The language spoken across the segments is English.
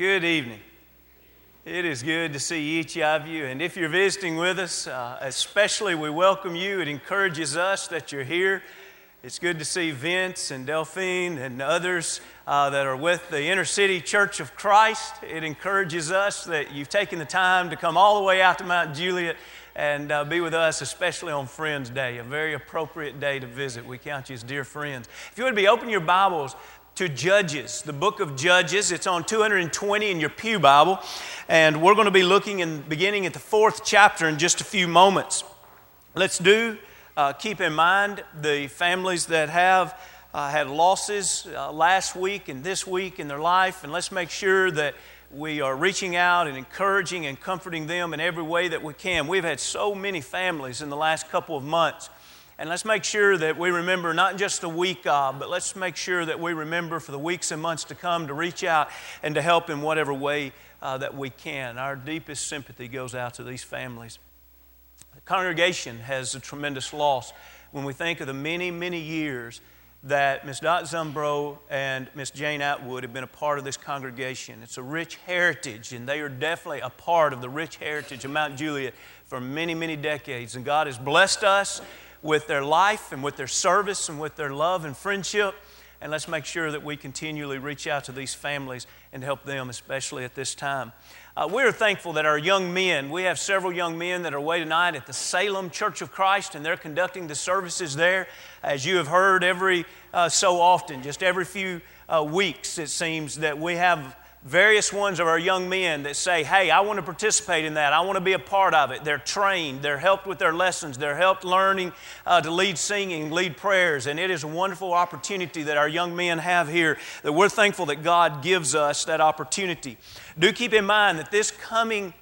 Good evening. It is good to see each of you. And if you're visiting with us, uh, especially we welcome you. It encourages us that you're here. It's good to see Vince and Delphine and others uh, that are with the Inner City Church of Christ. It encourages us that you've taken the time to come all the way out to Mount Juliet and uh, be with us, especially on Friends Day, a very appropriate day to visit. We count you as dear friends. If you would be open your Bibles to Judges, the book of Judges. It's on 220 in your Pew Bible. And we're going to be looking in beginning at the fourth chapter in just a few moments. Let's do, uh, keep in mind the families that have uh, had losses uh, last week and this week in their life. And let's make sure that we are reaching out and encouraging and comforting them in every way that we can. We've had so many families in the last couple of months and let's make sure that we remember not just the week of, but let's make sure that we remember for the weeks and months to come to reach out and to help in whatever way uh, that we can. Our deepest sympathy goes out to these families. The congregation has a tremendous loss when we think of the many, many years that Miss Dot Zumbro and Miss Jane Atwood have been a part of this congregation. It's a rich heritage, and they are definitely a part of the rich heritage of Mount Juliet for many, many decades. And God has blessed us with their life and with their service and with their love and friendship. And let's make sure that we continually reach out to these families and help them, especially at this time. Uh, we're thankful that our young men, we have several young men that are away tonight at the Salem Church of Christ, and they're conducting the services there. As you have heard every uh, so often, just every few uh, weeks, it seems that we have various ones of our young men that say, Hey, I want to participate in that. I want to be a part of it. They're trained, they're helped with their lessons, they're helped learning uh, to lead singing, lead prayers. And it is a wonderful opportunity that our young men have here that we're thankful that God gives us that opportunity. Do keep in mind that this coming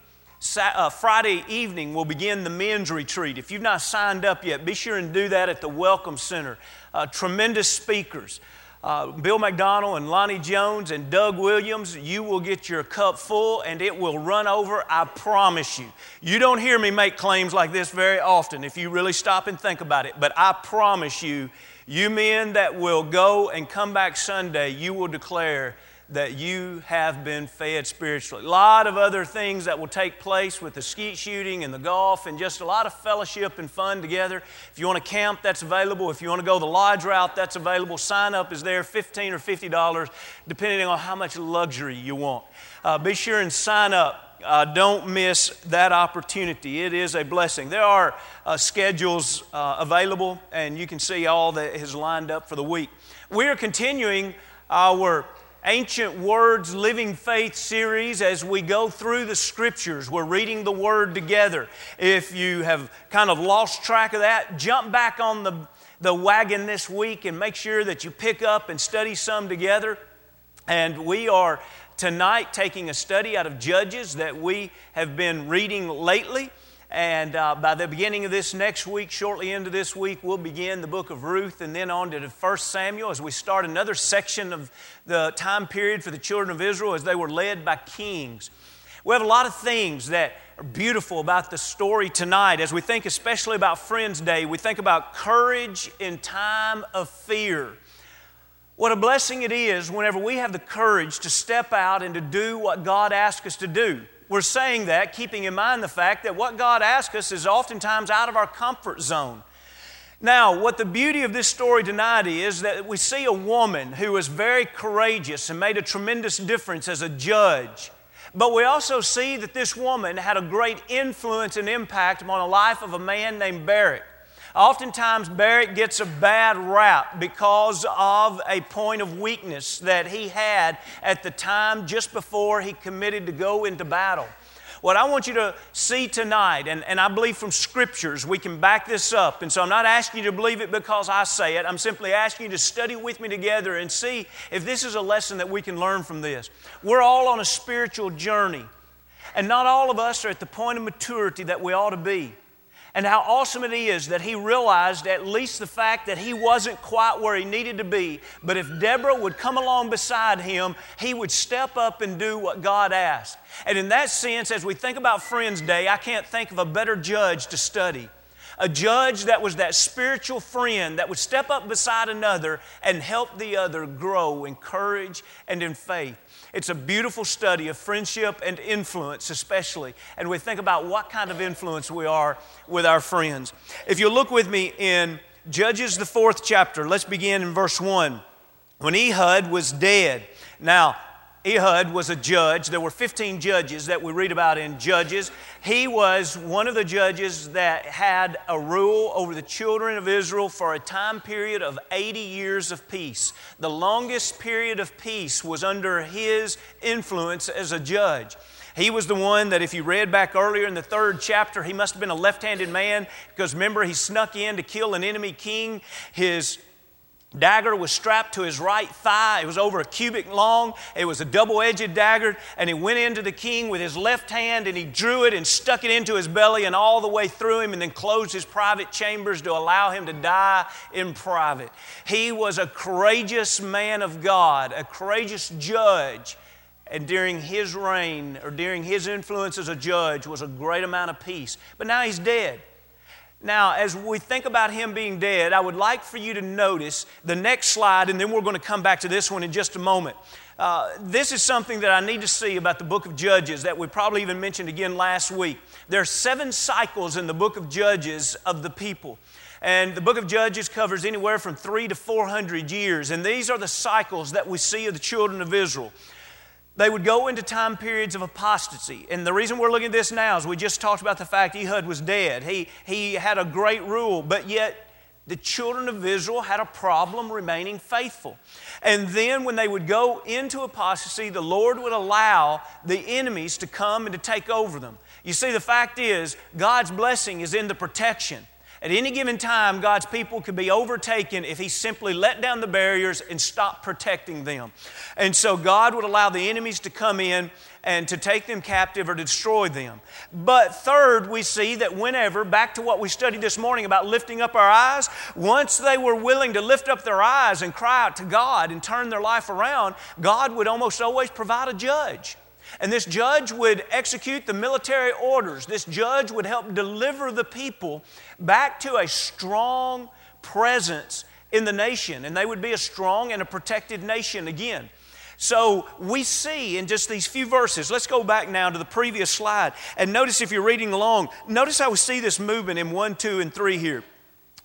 uh, Friday evening will begin the men's retreat. If you've not signed up yet, be sure and do that at the Welcome Center. Uh, tremendous speakers uh, Bill McDonald and Lonnie Jones and Doug Williams, you will get your cup full and it will run over, I promise you. You don't hear me make claims like this very often if you really stop and think about it, but I promise you, you men that will go and come back Sunday, you will declare that you have been fed spiritually. A lot of other things that will take place with the skeet shooting and the golf and just a lot of fellowship and fun together. If you want to camp, that's available. If you want to go the lodge route, that's available. Sign up is there, 15 or $50, depending on how much luxury you want. Uh, be sure and sign up. Uh, don't miss that opportunity. It is a blessing. There are uh, schedules uh, available, and you can see all that is lined up for the week. We are continuing our Ancient Words Living Faith series as we go through the scriptures. We're reading the Word together. If you have kind of lost track of that, jump back on the, the wagon this week and make sure that you pick up and study some together. And we are tonight taking a study out of Judges that we have been reading lately. And uh, by the beginning of this next week, shortly into this week, we'll begin the book of Ruth and then on to the first Samuel as we start another section of the time period for the children of Israel as they were led by kings. We have a lot of things that are beautiful about the story tonight. As we think especially about Friends Day, we think about courage in time of fear. What a blessing it is whenever we have the courage to step out and to do what God asks us to do. We're saying that keeping in mind the fact that what God asks us is oftentimes out of our comfort zone. Now, what the beauty of this story tonight is that we see a woman who was very courageous and made a tremendous difference as a judge. But we also see that this woman had a great influence and impact on the life of a man named Barak. Oftentimes, Barak gets a bad rap because of a point of weakness that he had at the time just before he committed to go into battle. What I want you to see tonight, and, and I believe from scriptures we can back this up, and so I'm not asking you to believe it because I say it. I'm simply asking you to study with me together and see if this is a lesson that we can learn from this. We're all on a spiritual journey, and not all of us are at the point of maturity that we ought to be and how awesome it is that he realized at least the fact that he wasn't quite where he needed to be. But if Deborah would come along beside him, he would step up and do what God asked. And in that sense, as we think about Friends Day, I can't think of a better judge to study. A judge that was that spiritual friend that would step up beside another and help the other grow in courage and in faith. It's a beautiful study of friendship and influence, especially. And we think about what kind of influence we are with our friends. If you look with me in Judges, the fourth chapter, let's begin in verse 1. When Ehud was dead. Now, Ehud was a judge. There were 15 judges that we read about in Judges. He was one of the judges that had a rule over the children of Israel for a time period of 80 years of peace. The longest period of peace was under his influence as a judge. He was the one that, if you read back earlier in the third chapter, he must have been a left handed man because remember, he snuck in to kill an enemy king. His dagger was strapped to his right thigh. It was over a cubit long. It was a double edged dagger. And he went into the king with his left hand and he drew it and stuck it into his belly and all the way through him and then closed his private chambers to allow him to die in private. He was a courageous man of God, a courageous judge. And during his reign, or during his influence as a judge, was a great amount of peace. But now he's dead. Now, as we think about him being dead, I would like for you to notice the next slide, and then we're going to come back to this one in just a moment. Uh, this is something that I need to see about the book of Judges that we probably even mentioned again last week. There are seven cycles in the book of Judges of the people. And the book of Judges covers anywhere from three to 400 years. And these are the cycles that we see of the children of Israel they would go into time periods of apostasy. And the reason we're looking at this now is we just talked about the fact Ehud was dead. He, he had a great rule, but yet the children of Israel had a problem remaining faithful. And then when they would go into apostasy, the Lord would allow the enemies to come and to take over them. You see, the fact is, God's blessing is in the protection. At any given time, God's people could be overtaken if He simply let down the barriers and stopped protecting them. And so God would allow the enemies to come in and to take them captive or destroy them. But third, we see that whenever, back to what we studied this morning about lifting up our eyes, once they were willing to lift up their eyes and cry out to God and turn their life around, God would almost always provide a judge. And this judge would execute the military orders. This judge would help deliver the people back to a strong presence in the nation, and they would be a strong and a protected nation again. So we see in just these few verses, let's go back now to the previous slide and notice if you're reading along, notice how we see this movement in 1, 2, and 3 here.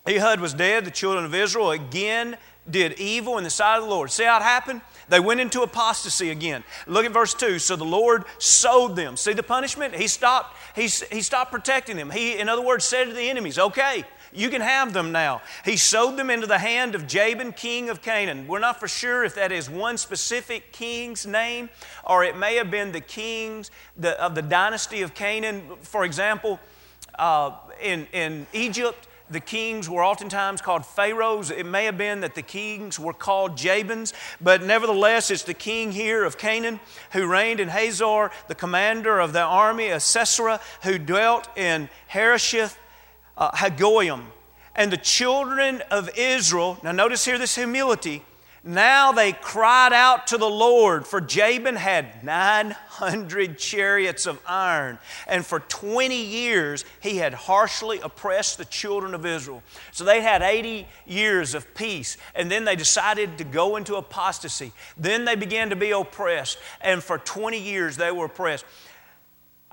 Ehud was dead, the children of Israel again did evil in the sight of the Lord. See how it happened? They went into apostasy again. Look at verse 2. So the Lord sowed them. See the punishment? He stopped, he, he stopped protecting them. He, in other words, said to the enemies, okay, you can have them now. He sowed them into the hand of Jabin, king of Canaan. We're not for sure if that is one specific king's name or it may have been the kings of the dynasty of Canaan. For example, uh, in, in Egypt, the kings were oftentimes called pharaohs. It may have been that the kings were called Jabins, but nevertheless, it's the king here of Canaan who reigned in Hazor, the commander of the army of Sisera, who dwelt in Harosheth uh, Hagoyim. And the children of Israel, now notice here this humility, now they cried out to the Lord, for Jabin had 900 chariots of iron, and for 20 years he had harshly oppressed the children of Israel. So they had 80 years of peace, and then they decided to go into apostasy. Then they began to be oppressed, and for 20 years they were oppressed.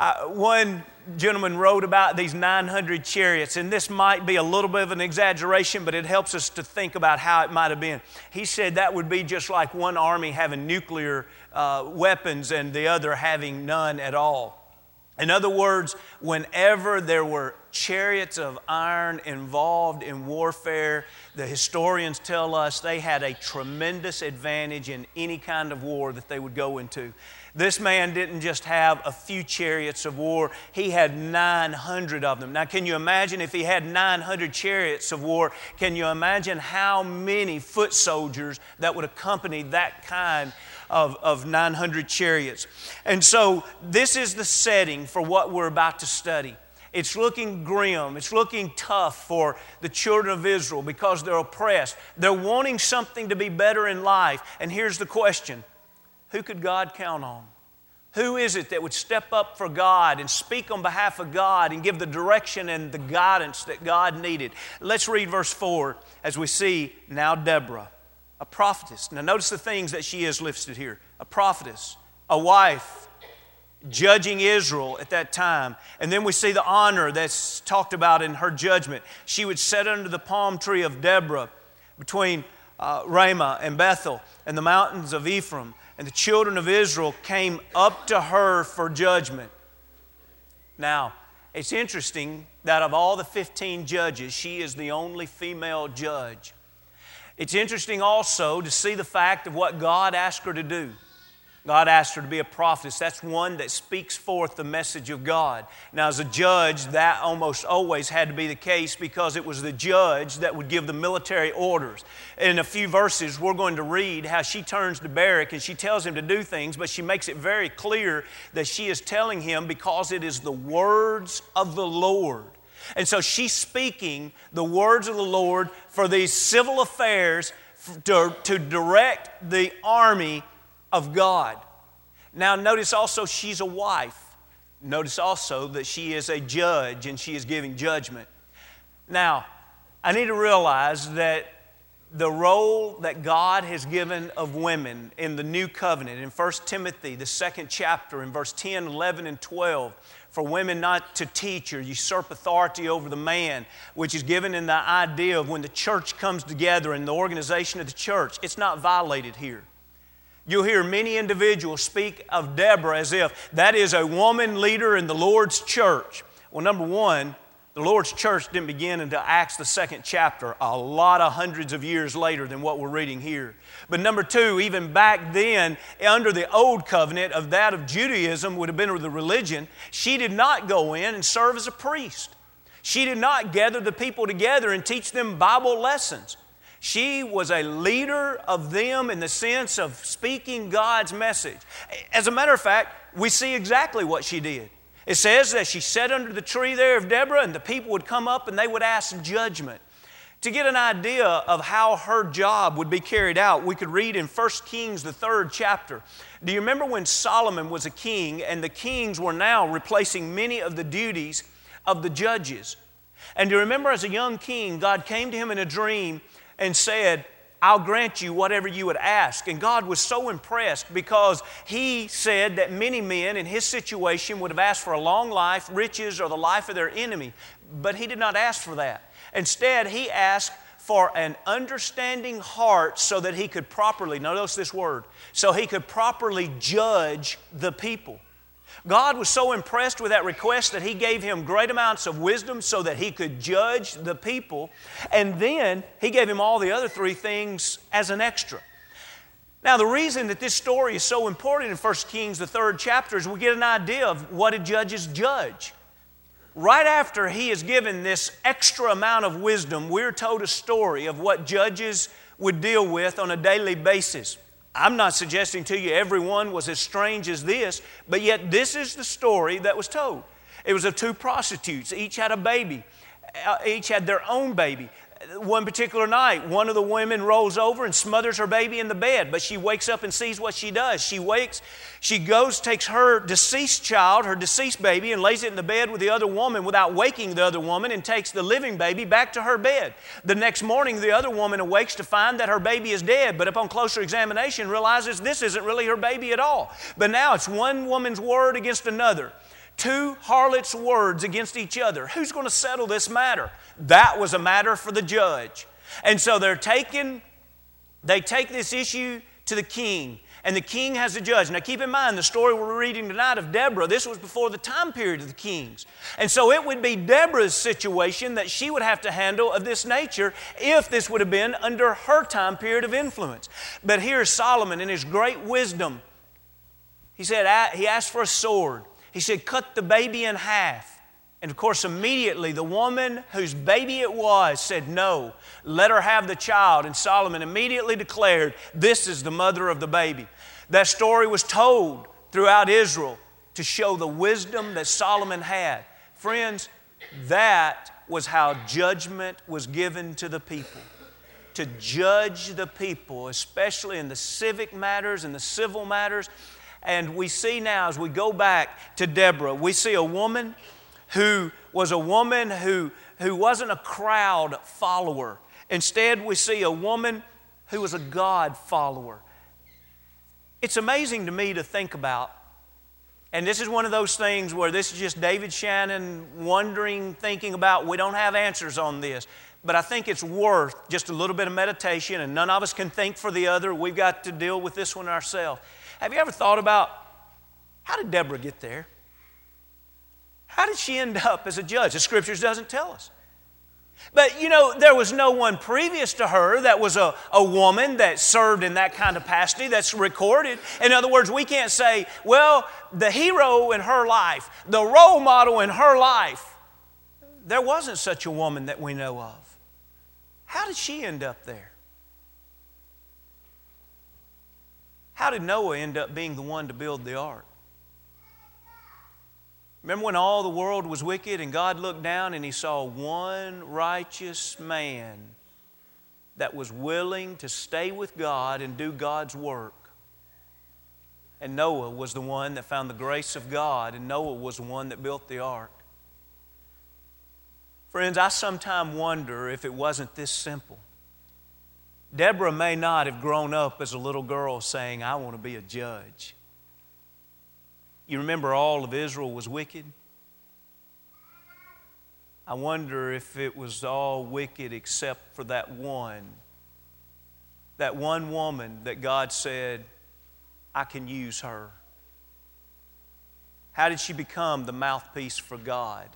Uh, one gentleman wrote about these 900 chariots, and this might be a little bit of an exaggeration, but it helps us to think about how it might have been. He said that would be just like one army having nuclear uh, weapons and the other having none at all. In other words, whenever there were chariots of iron involved in warfare, the historians tell us they had a tremendous advantage in any kind of war that they would go into. This man didn't just have a few chariots of war, he had 900 of them. Now, can you imagine if he had 900 chariots of war? Can you imagine how many foot soldiers that would accompany that kind of, of 900 chariots? And so, this is the setting for what we're about to study. It's looking grim. It's looking tough for the children of Israel because they're oppressed. They're wanting something to be better in life. And here's the question who could God count on? Who is it that would step up for God and speak on behalf of God and give the direction and the guidance that God needed? Let's read verse 4 as we see now Deborah, a prophetess. Now, notice the things that she is listed here a prophetess, a wife, judging Israel at that time. And then we see the honor that's talked about in her judgment. She would sit under the palm tree of Deborah between uh, Ramah and Bethel and the mountains of Ephraim and the children of Israel came up to her for judgment. Now, it's interesting that of all the 15 judges, she is the only female judge. It's interesting also to see the fact of what God asked her to do. God asked her to be a prophetess. That's one that speaks forth the message of God. Now, as a judge, that almost always had to be the case because it was the judge that would give the military orders. In a few verses, we're going to read how she turns to Barak and she tells him to do things, but she makes it very clear that she is telling him because it is the words of the Lord. And so she's speaking the words of the Lord for these civil affairs to, to direct the army of God. Now, notice also she's a wife. Notice also that she is a judge and she is giving judgment. Now, I need to realize that the role that God has given of women in the new covenant in 1 Timothy, the second chapter, in verse 10, 11, and 12, for women not to teach or usurp authority over the man, which is given in the idea of when the church comes together and the organization of the church, it's not violated here. You'll hear many individuals speak of Deborah as if that is a woman leader in the Lord's church. Well, number one, the Lord's church didn't begin until Acts, the second chapter, a lot of hundreds of years later than what we're reading here. But number two, even back then, under the old covenant of that of Judaism, would have been the religion, she did not go in and serve as a priest. She did not gather the people together and teach them Bible lessons. She was a leader of them in the sense of speaking God's message. As a matter of fact, we see exactly what she did. It says that she sat under the tree there of Deborah, and the people would come up and they would ask judgment. To get an idea of how her job would be carried out, we could read in 1 Kings, the third chapter. Do you remember when Solomon was a king and the kings were now replacing many of the duties of the judges? And do you remember as a young king, God came to him in a dream and said, I'll grant you whatever you would ask. And God was so impressed because He said that many men in His situation would have asked for a long life, riches, or the life of their enemy. But He did not ask for that. Instead, He asked for an understanding heart so that He could properly, notice this word, so He could properly judge the people. God was so impressed with that request that He gave him great amounts of wisdom so that he could judge the people. And then He gave him all the other three things as an extra. Now, the reason that this story is so important in 1 Kings, the third chapter, is we get an idea of what did judges judge. Right after he is given this extra amount of wisdom, we're told a story of what judges would deal with on a daily basis. I'm not suggesting to you everyone was as strange as this, but yet this is the story that was told. It was of two prostitutes, each had a baby, uh, each had their own baby one particular night, one of the women rolls over and smothers her baby in the bed, but she wakes up and sees what she does. She wakes, she goes, takes her deceased child, her deceased baby, and lays it in the bed with the other woman without waking the other woman and takes the living baby back to her bed. The next morning, the other woman awakes to find that her baby is dead, but upon closer examination, realizes this isn't really her baby at all. But now it's one woman's word against another two harlots' words against each other. Who's going to settle this matter? That was a matter for the judge. And so they're taking, they take this issue to the king, and the king has a judge. Now keep in mind the story we're reading tonight of Deborah, this was before the time period of the kings. And so it would be Deborah's situation that she would have to handle of this nature if this would have been under her time period of influence. But here's Solomon in his great wisdom. He said, he asked for a sword. He said, Cut the baby in half. And of course, immediately the woman whose baby it was said, No, let her have the child. And Solomon immediately declared, This is the mother of the baby. That story was told throughout Israel to show the wisdom that Solomon had. Friends, that was how judgment was given to the people. To judge the people, especially in the civic matters and the civil matters, And we see now, as we go back to Deborah, we see a woman who was a woman who, who wasn't a crowd follower. Instead, we see a woman who was a God follower. It's amazing to me to think about, and this is one of those things where this is just David Shannon wondering, thinking about, we don't have answers on this. But I think it's worth just a little bit of meditation, and none of us can think for the other. We've got to deal with this one ourselves. Have you ever thought about how did Deborah get there? How did she end up as a judge? The scriptures doesn't tell us. But you know, there was no one previous to her that was a, a woman that served in that kind of capacity that's recorded. In other words, we can't say, well, the hero in her life, the role model in her life, there wasn't such a woman that we know of. How did she end up there? How did Noah end up being the one to build the ark? Remember when all the world was wicked and God looked down and He saw one righteous man that was willing to stay with God and do God's work? And Noah was the one that found the grace of God, and Noah was the one that built the ark. Friends, I sometimes wonder if it wasn't this simple. Deborah may not have grown up as a little girl saying, I want to be a judge. You remember all of Israel was wicked? I wonder if it was all wicked except for that one. That one woman that God said, I can use her. How did she become the mouthpiece for God?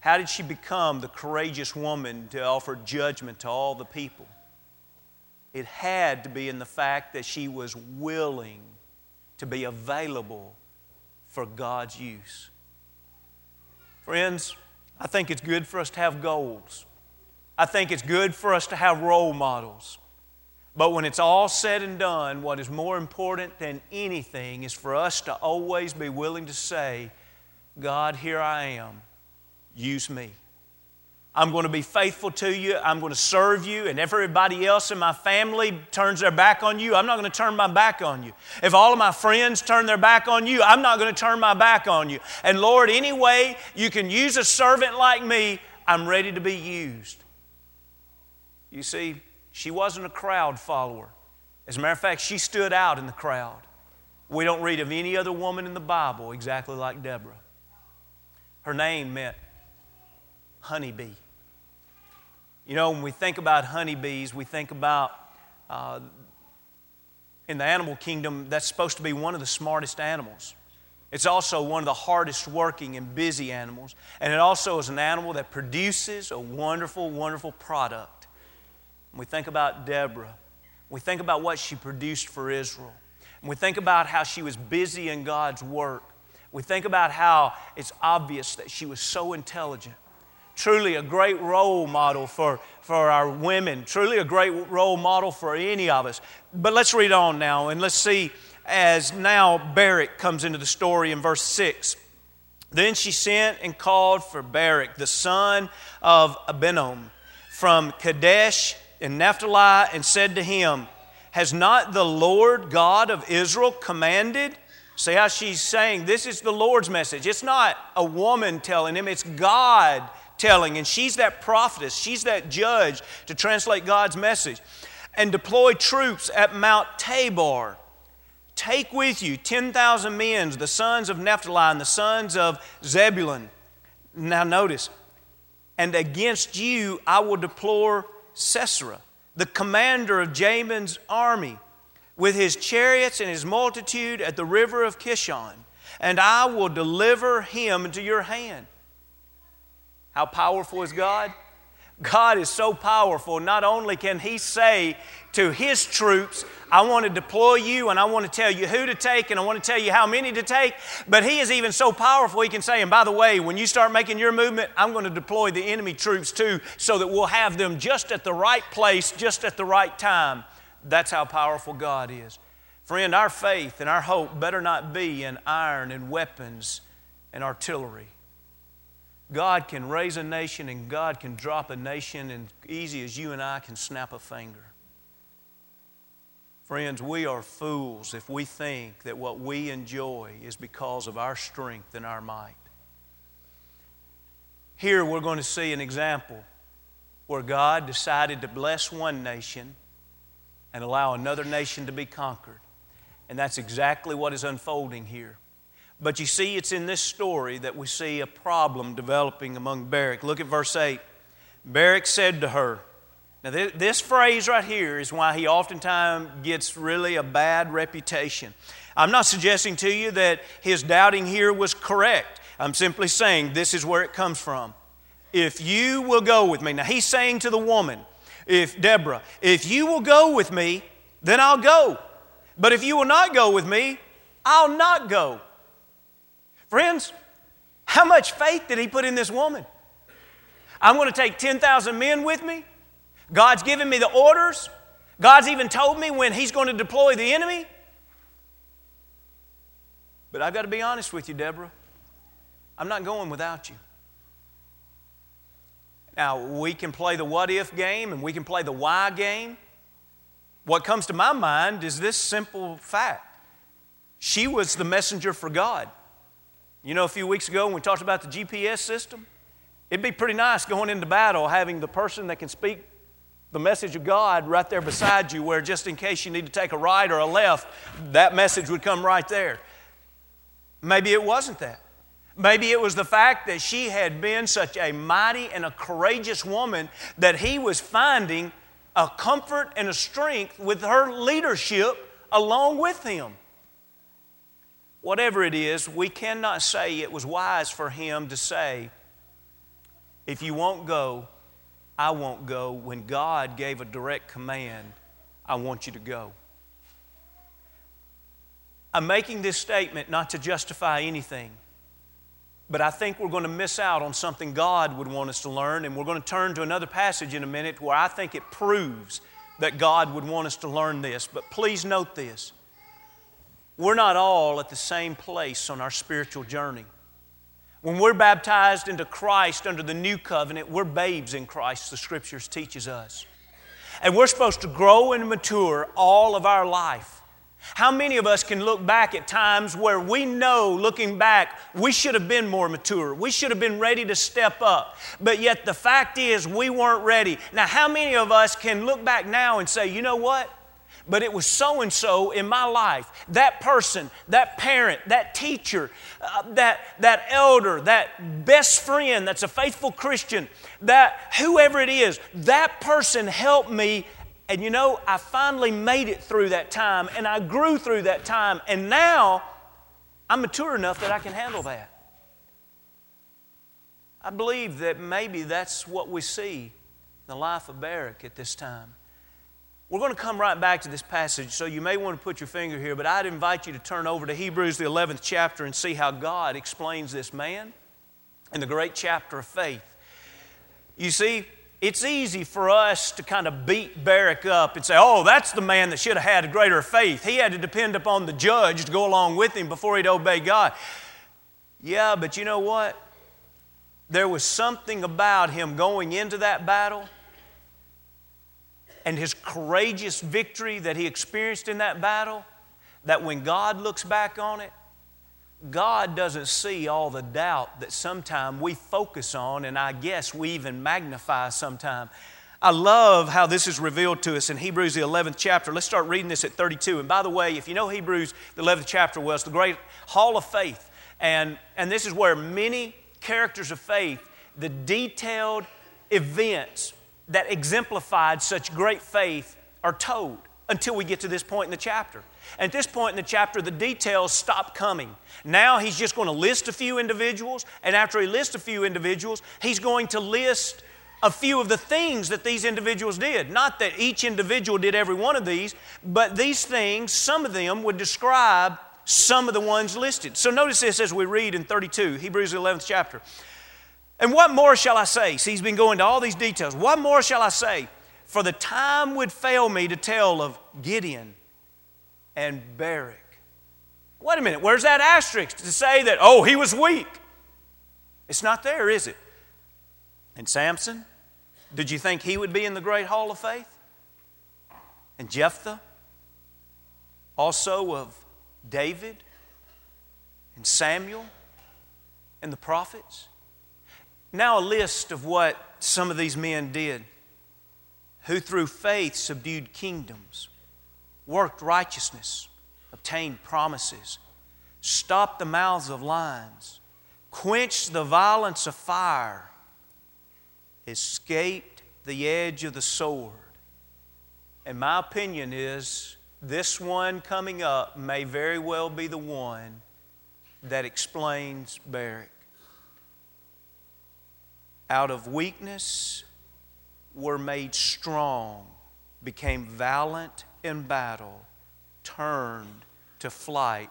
How did she become the courageous woman to offer judgment to all the people? It had to be in the fact that she was willing to be available for God's use. Friends, I think it's good for us to have goals. I think it's good for us to have role models. But when it's all said and done, what is more important than anything is for us to always be willing to say, God, here I am. Use me. I'm going to be faithful to you. I'm going to serve you. And everybody else in my family turns their back on you, I'm not going to turn my back on you. If all of my friends turn their back on you, I'm not going to turn my back on you. And Lord, any way you can use a servant like me, I'm ready to be used. You see, she wasn't a crowd follower. As a matter of fact, she stood out in the crowd. We don't read of any other woman in the Bible exactly like Deborah. Her name meant honeybee. You know, when we think about honeybees, we think about uh, in the animal kingdom, that's supposed to be one of the smartest animals. It's also one of the hardest working and busy animals. And it also is an animal that produces a wonderful, wonderful product. When we think about Deborah, we think about what she produced for Israel. And we think about how she was busy in God's work. We think about how it's obvious that she was so intelligent truly a great role model for, for our women, truly a great role model for any of us. But let's read on now and let's see as now Barak comes into the story in verse 6. Then she sent and called for Barak, the son of Abinoam, from Kadesh in Naphtali, and said to him, Has not the Lord God of Israel commanded? See how she's saying this is the Lord's message. It's not a woman telling him, it's God telling, and she's that prophetess, she's that judge to translate God's message. And deploy troops at Mount Tabor. Take with you 10,000 men, the sons of Naphtali and the sons of Zebulun. Now, notice, and against you I will deplore Sisera, the commander of Jabin's army, with his chariots and his multitude at the river of Kishon, and I will deliver him into your hand. How powerful is God? God is so powerful. Not only can He say to His troops, I want to deploy you and I want to tell you who to take and I want to tell you how many to take, but He is even so powerful, He can say, and by the way, when you start making your movement, I'm going to deploy the enemy troops too so that we'll have them just at the right place, just at the right time. That's how powerful God is. Friend, our faith and our hope better not be in iron and weapons and artillery. God can raise a nation and God can drop a nation and easy as you and I can snap a finger. Friends, we are fools if we think that what we enjoy is because of our strength and our might. Here we're going to see an example where God decided to bless one nation and allow another nation to be conquered. And that's exactly what is unfolding here. But you see, it's in this story that we see a problem developing among Barak. Look at verse 8. Barak said to her, now, this phrase right here is why he oftentimes gets really a bad reputation. I'm not suggesting to you that his doubting here was correct. I'm simply saying this is where it comes from. If you will go with me, now he's saying to the woman, if Deborah, if you will go with me, then I'll go. But if you will not go with me, I'll not go. Friends, how much faith did he put in this woman? I'm going to take 10,000 men with me. God's given me the orders. God's even told me when He's going to deploy the enemy. But I've got to be honest with you, Deborah. I'm not going without you. Now, we can play the what if game and we can play the why game. What comes to my mind is this simple fact she was the messenger for God. You know, a few weeks ago when we talked about the GPS system, it'd be pretty nice going into battle having the person that can speak the message of God right there beside you, where just in case you need to take a right or a left, that message would come right there. Maybe it wasn't that. Maybe it was the fact that she had been such a mighty and a courageous woman that he was finding a comfort and a strength with her leadership along with him. Whatever it is, we cannot say it was wise for him to say, if you won't go, I won't go when God gave a direct command, I want you to go. I'm making this statement not to justify anything, but I think we're going to miss out on something God would want us to learn, and we're going to turn to another passage in a minute where I think it proves that God would want us to learn this. But please note this we're not all at the same place on our spiritual journey. When we're baptized into Christ under the new covenant, we're babes in Christ, the scriptures teaches us. And we're supposed to grow and mature all of our life. How many of us can look back at times where we know, looking back, we should have been more mature? We should have been ready to step up. But yet the fact is, we weren't ready. Now, how many of us can look back now and say, you know what? But it was so and so in my life. That person, that parent, that teacher, uh, that, that elder, that best friend that's a faithful Christian, that whoever it is, that person helped me. And you know, I finally made it through that time and I grew through that time. And now I'm mature enough that I can handle that. I believe that maybe that's what we see in the life of Barak at this time. We're going to come right back to this passage, so you may want to put your finger here, but I'd invite you to turn over to Hebrews, the 11th chapter, and see how God explains this man in the great chapter of faith. You see, it's easy for us to kind of beat Barak up and say, oh, that's the man that should have had a greater faith. He had to depend upon the judge to go along with him before he'd obey God. Yeah, but you know what? There was something about him going into that battle and his courageous victory that he experienced in that battle, that when God looks back on it, God doesn't see all the doubt that sometimes we focus on, and I guess we even magnify sometimes. I love how this is revealed to us in Hebrews, the 11th chapter. Let's start reading this at 32. And by the way, if you know Hebrews, the 11th chapter was the great hall of faith. And, and this is where many characters of faith, the detailed events that exemplified such great faith are told until we get to this point in the chapter. At this point in the chapter, the details stop coming. Now he's just going to list a few individuals, and after he lists a few individuals, he's going to list a few of the things that these individuals did. Not that each individual did every one of these, but these things, some of them would describe some of the ones listed. So notice this as we read in 32, Hebrews 11th chapter. And what more shall I say? See, he's been going to all these details. What more shall I say? For the time would fail me to tell of Gideon and Barak. Wait a minute, where's that asterisk to say that, oh, he was weak? It's not there, is it? And Samson, did you think he would be in the great hall of faith? And Jephthah? also of David and Samuel and the prophets. Now, a list of what some of these men did who through faith subdued kingdoms, worked righteousness, obtained promises, stopped the mouths of lions, quenched the violence of fire, escaped the edge of the sword. And my opinion is this one coming up may very well be the one that explains Barak. Out of weakness were made strong, became valiant in battle, turned to flight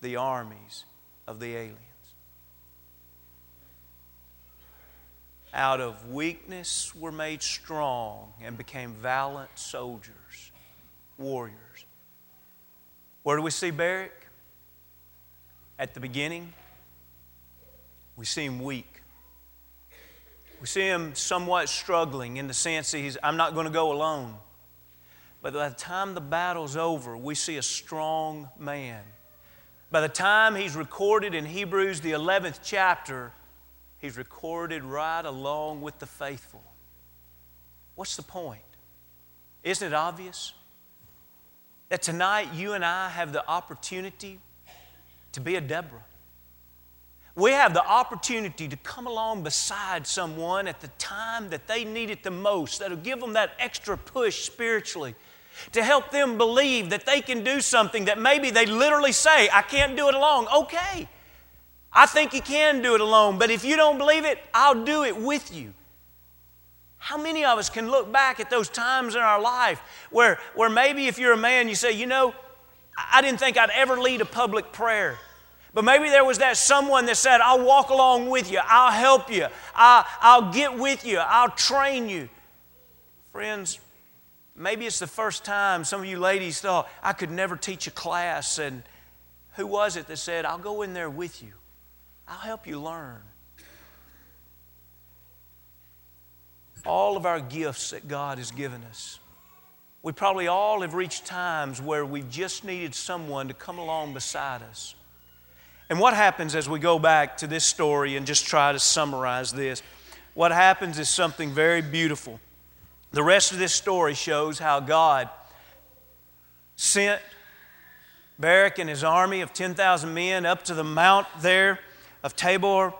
the armies of the aliens. Out of weakness were made strong and became valiant soldiers, warriors. Where do we see Barak? At the beginning, we see him weak. We see him somewhat struggling in the sense that he's, I'm not going to go alone. But by the time the battle's over, we see a strong man. By the time he's recorded in Hebrews, the 11th chapter, he's recorded right along with the faithful. What's the point? Isn't it obvious? That tonight you and I have the opportunity to be a Deborah. We have the opportunity to come along beside someone at the time that they need it the most, that'll give them that extra push spiritually, to help them believe that they can do something that maybe they literally say, I can't do it alone. Okay, I think you can do it alone, but if you don't believe it, I'll do it with you. How many of us can look back at those times in our life where, where maybe if you're a man, you say, you know, I didn't think I'd ever lead a public prayer. But maybe there was that someone that said, I'll walk along with you, I'll help you, I'll, I'll get with you, I'll train you. Friends, maybe it's the first time some of you ladies thought, I could never teach a class. And who was it that said, I'll go in there with you, I'll help you learn? All of our gifts that God has given us. We probably all have reached times where we've just needed someone to come along beside us and what happens as we go back to this story and just try to summarize this? What happens is something very beautiful. The rest of this story shows how God sent Barak and his army of 10,000 men up to the mount there of Tabor,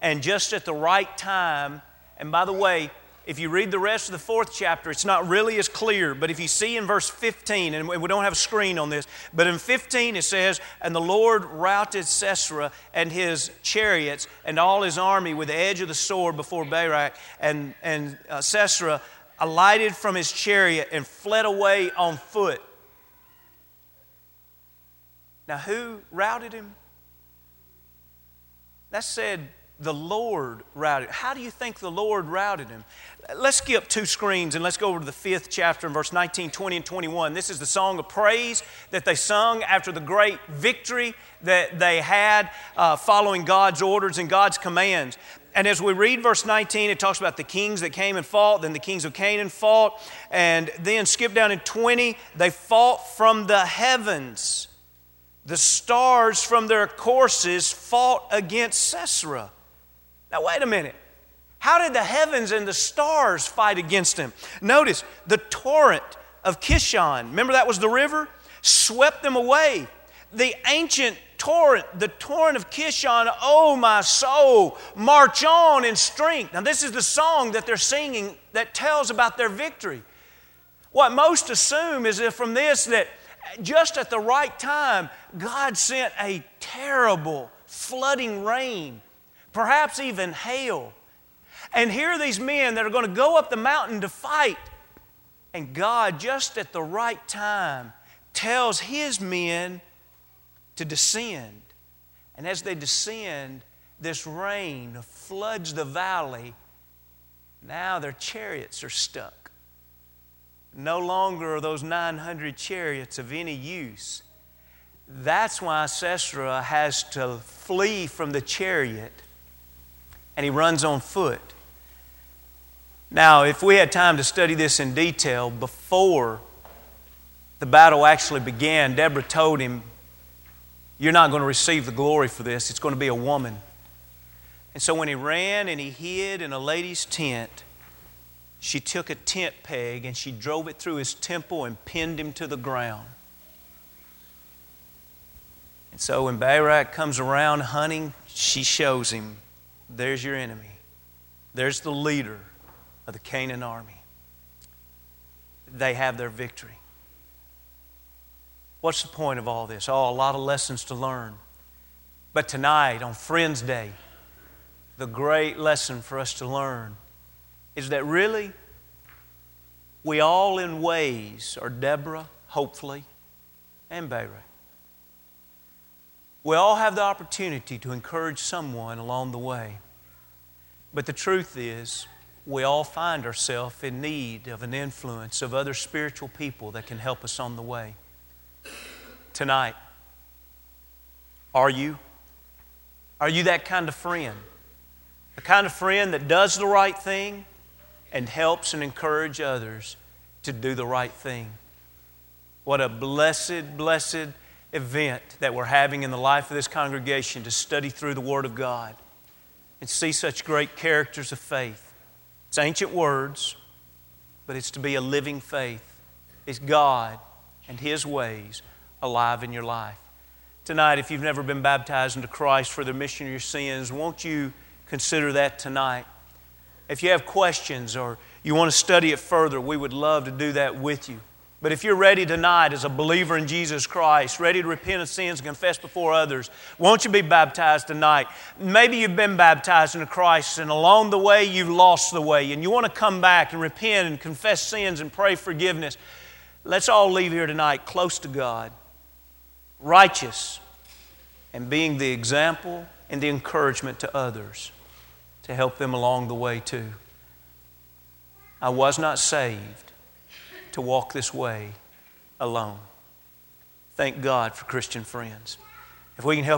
and just at the right time, and by the way, if you read the rest of the fourth chapter, it's not really as clear, but if you see in verse 15, and we don't have a screen on this, but in 15 it says, And the Lord routed Sisera and his chariots and all his army with the edge of the sword before Barak, and, and uh, Sisera alighted from his chariot and fled away on foot. Now, who routed him? That said, the Lord routed. How do you think the Lord routed him? Let's skip two screens and let's go over to the fifth chapter in verse 19, 20, and 21. This is the song of praise that they sung after the great victory that they had uh, following God's orders and God's commands. And as we read verse 19, it talks about the kings that came and fought, then the kings of Canaan fought, and then skip down in 20, they fought from the heavens. The stars from their courses fought against Sisera. Now, wait a minute. How did the heavens and the stars fight against him? Notice the torrent of Kishon, remember that was the river? Swept them away. The ancient torrent, the torrent of Kishon, oh my soul, march on in strength. Now, this is the song that they're singing that tells about their victory. What most assume is that from this, that just at the right time, God sent a terrible flooding rain, perhaps even hail and here are these men that are going to go up the mountain to fight. And God, just at the right time, tells his men to descend. And as they descend, this rain floods the valley. Now their chariots are stuck. No longer are those 900 chariots of any use. That's why Sisera has to flee from the chariot and he runs on foot. Now, if we had time to study this in detail before the battle actually began, Deborah told him, You're not going to receive the glory for this. It's going to be a woman. And so when he ran and he hid in a lady's tent, she took a tent peg and she drove it through his temple and pinned him to the ground. And so when Barak comes around hunting, she shows him, There's your enemy. There's the leader of the Canaan army. They have their victory. What's the point of all this? Oh, a lot of lessons to learn. But tonight, on Friends Day, the great lesson for us to learn is that really, we all, in ways, are Deborah, hopefully, and Barak. We all have the opportunity to encourage someone along the way. But the truth is, we all find ourselves in need of an influence of other spiritual people that can help us on the way. Tonight, are you? Are you that kind of friend? The kind of friend that does the right thing and helps and encourages others to do the right thing. What a blessed, blessed event that we're having in the life of this congregation to study through the Word of God and see such great characters of faith. It's ancient words, but it's to be a living faith. It's God and His ways alive in your life. Tonight, if you've never been baptized into Christ for the remission of your sins, won't you? consider that tonight. If you have questions or you want to study it further, we would love to do that with you. But if you're ready tonight as a believer in Jesus Christ, ready to repent of sins and confess before others, won't you be baptized tonight? Maybe you've been baptized into Christ and along the way you've lost the way and you want to come back and repent and confess sins and pray forgiveness. Let's all leave here tonight close to God, righteous, and being the example and the encouragement to others to help them along the way too. I was not saved to walk this way alone. Thank God for Christian friends. If we can help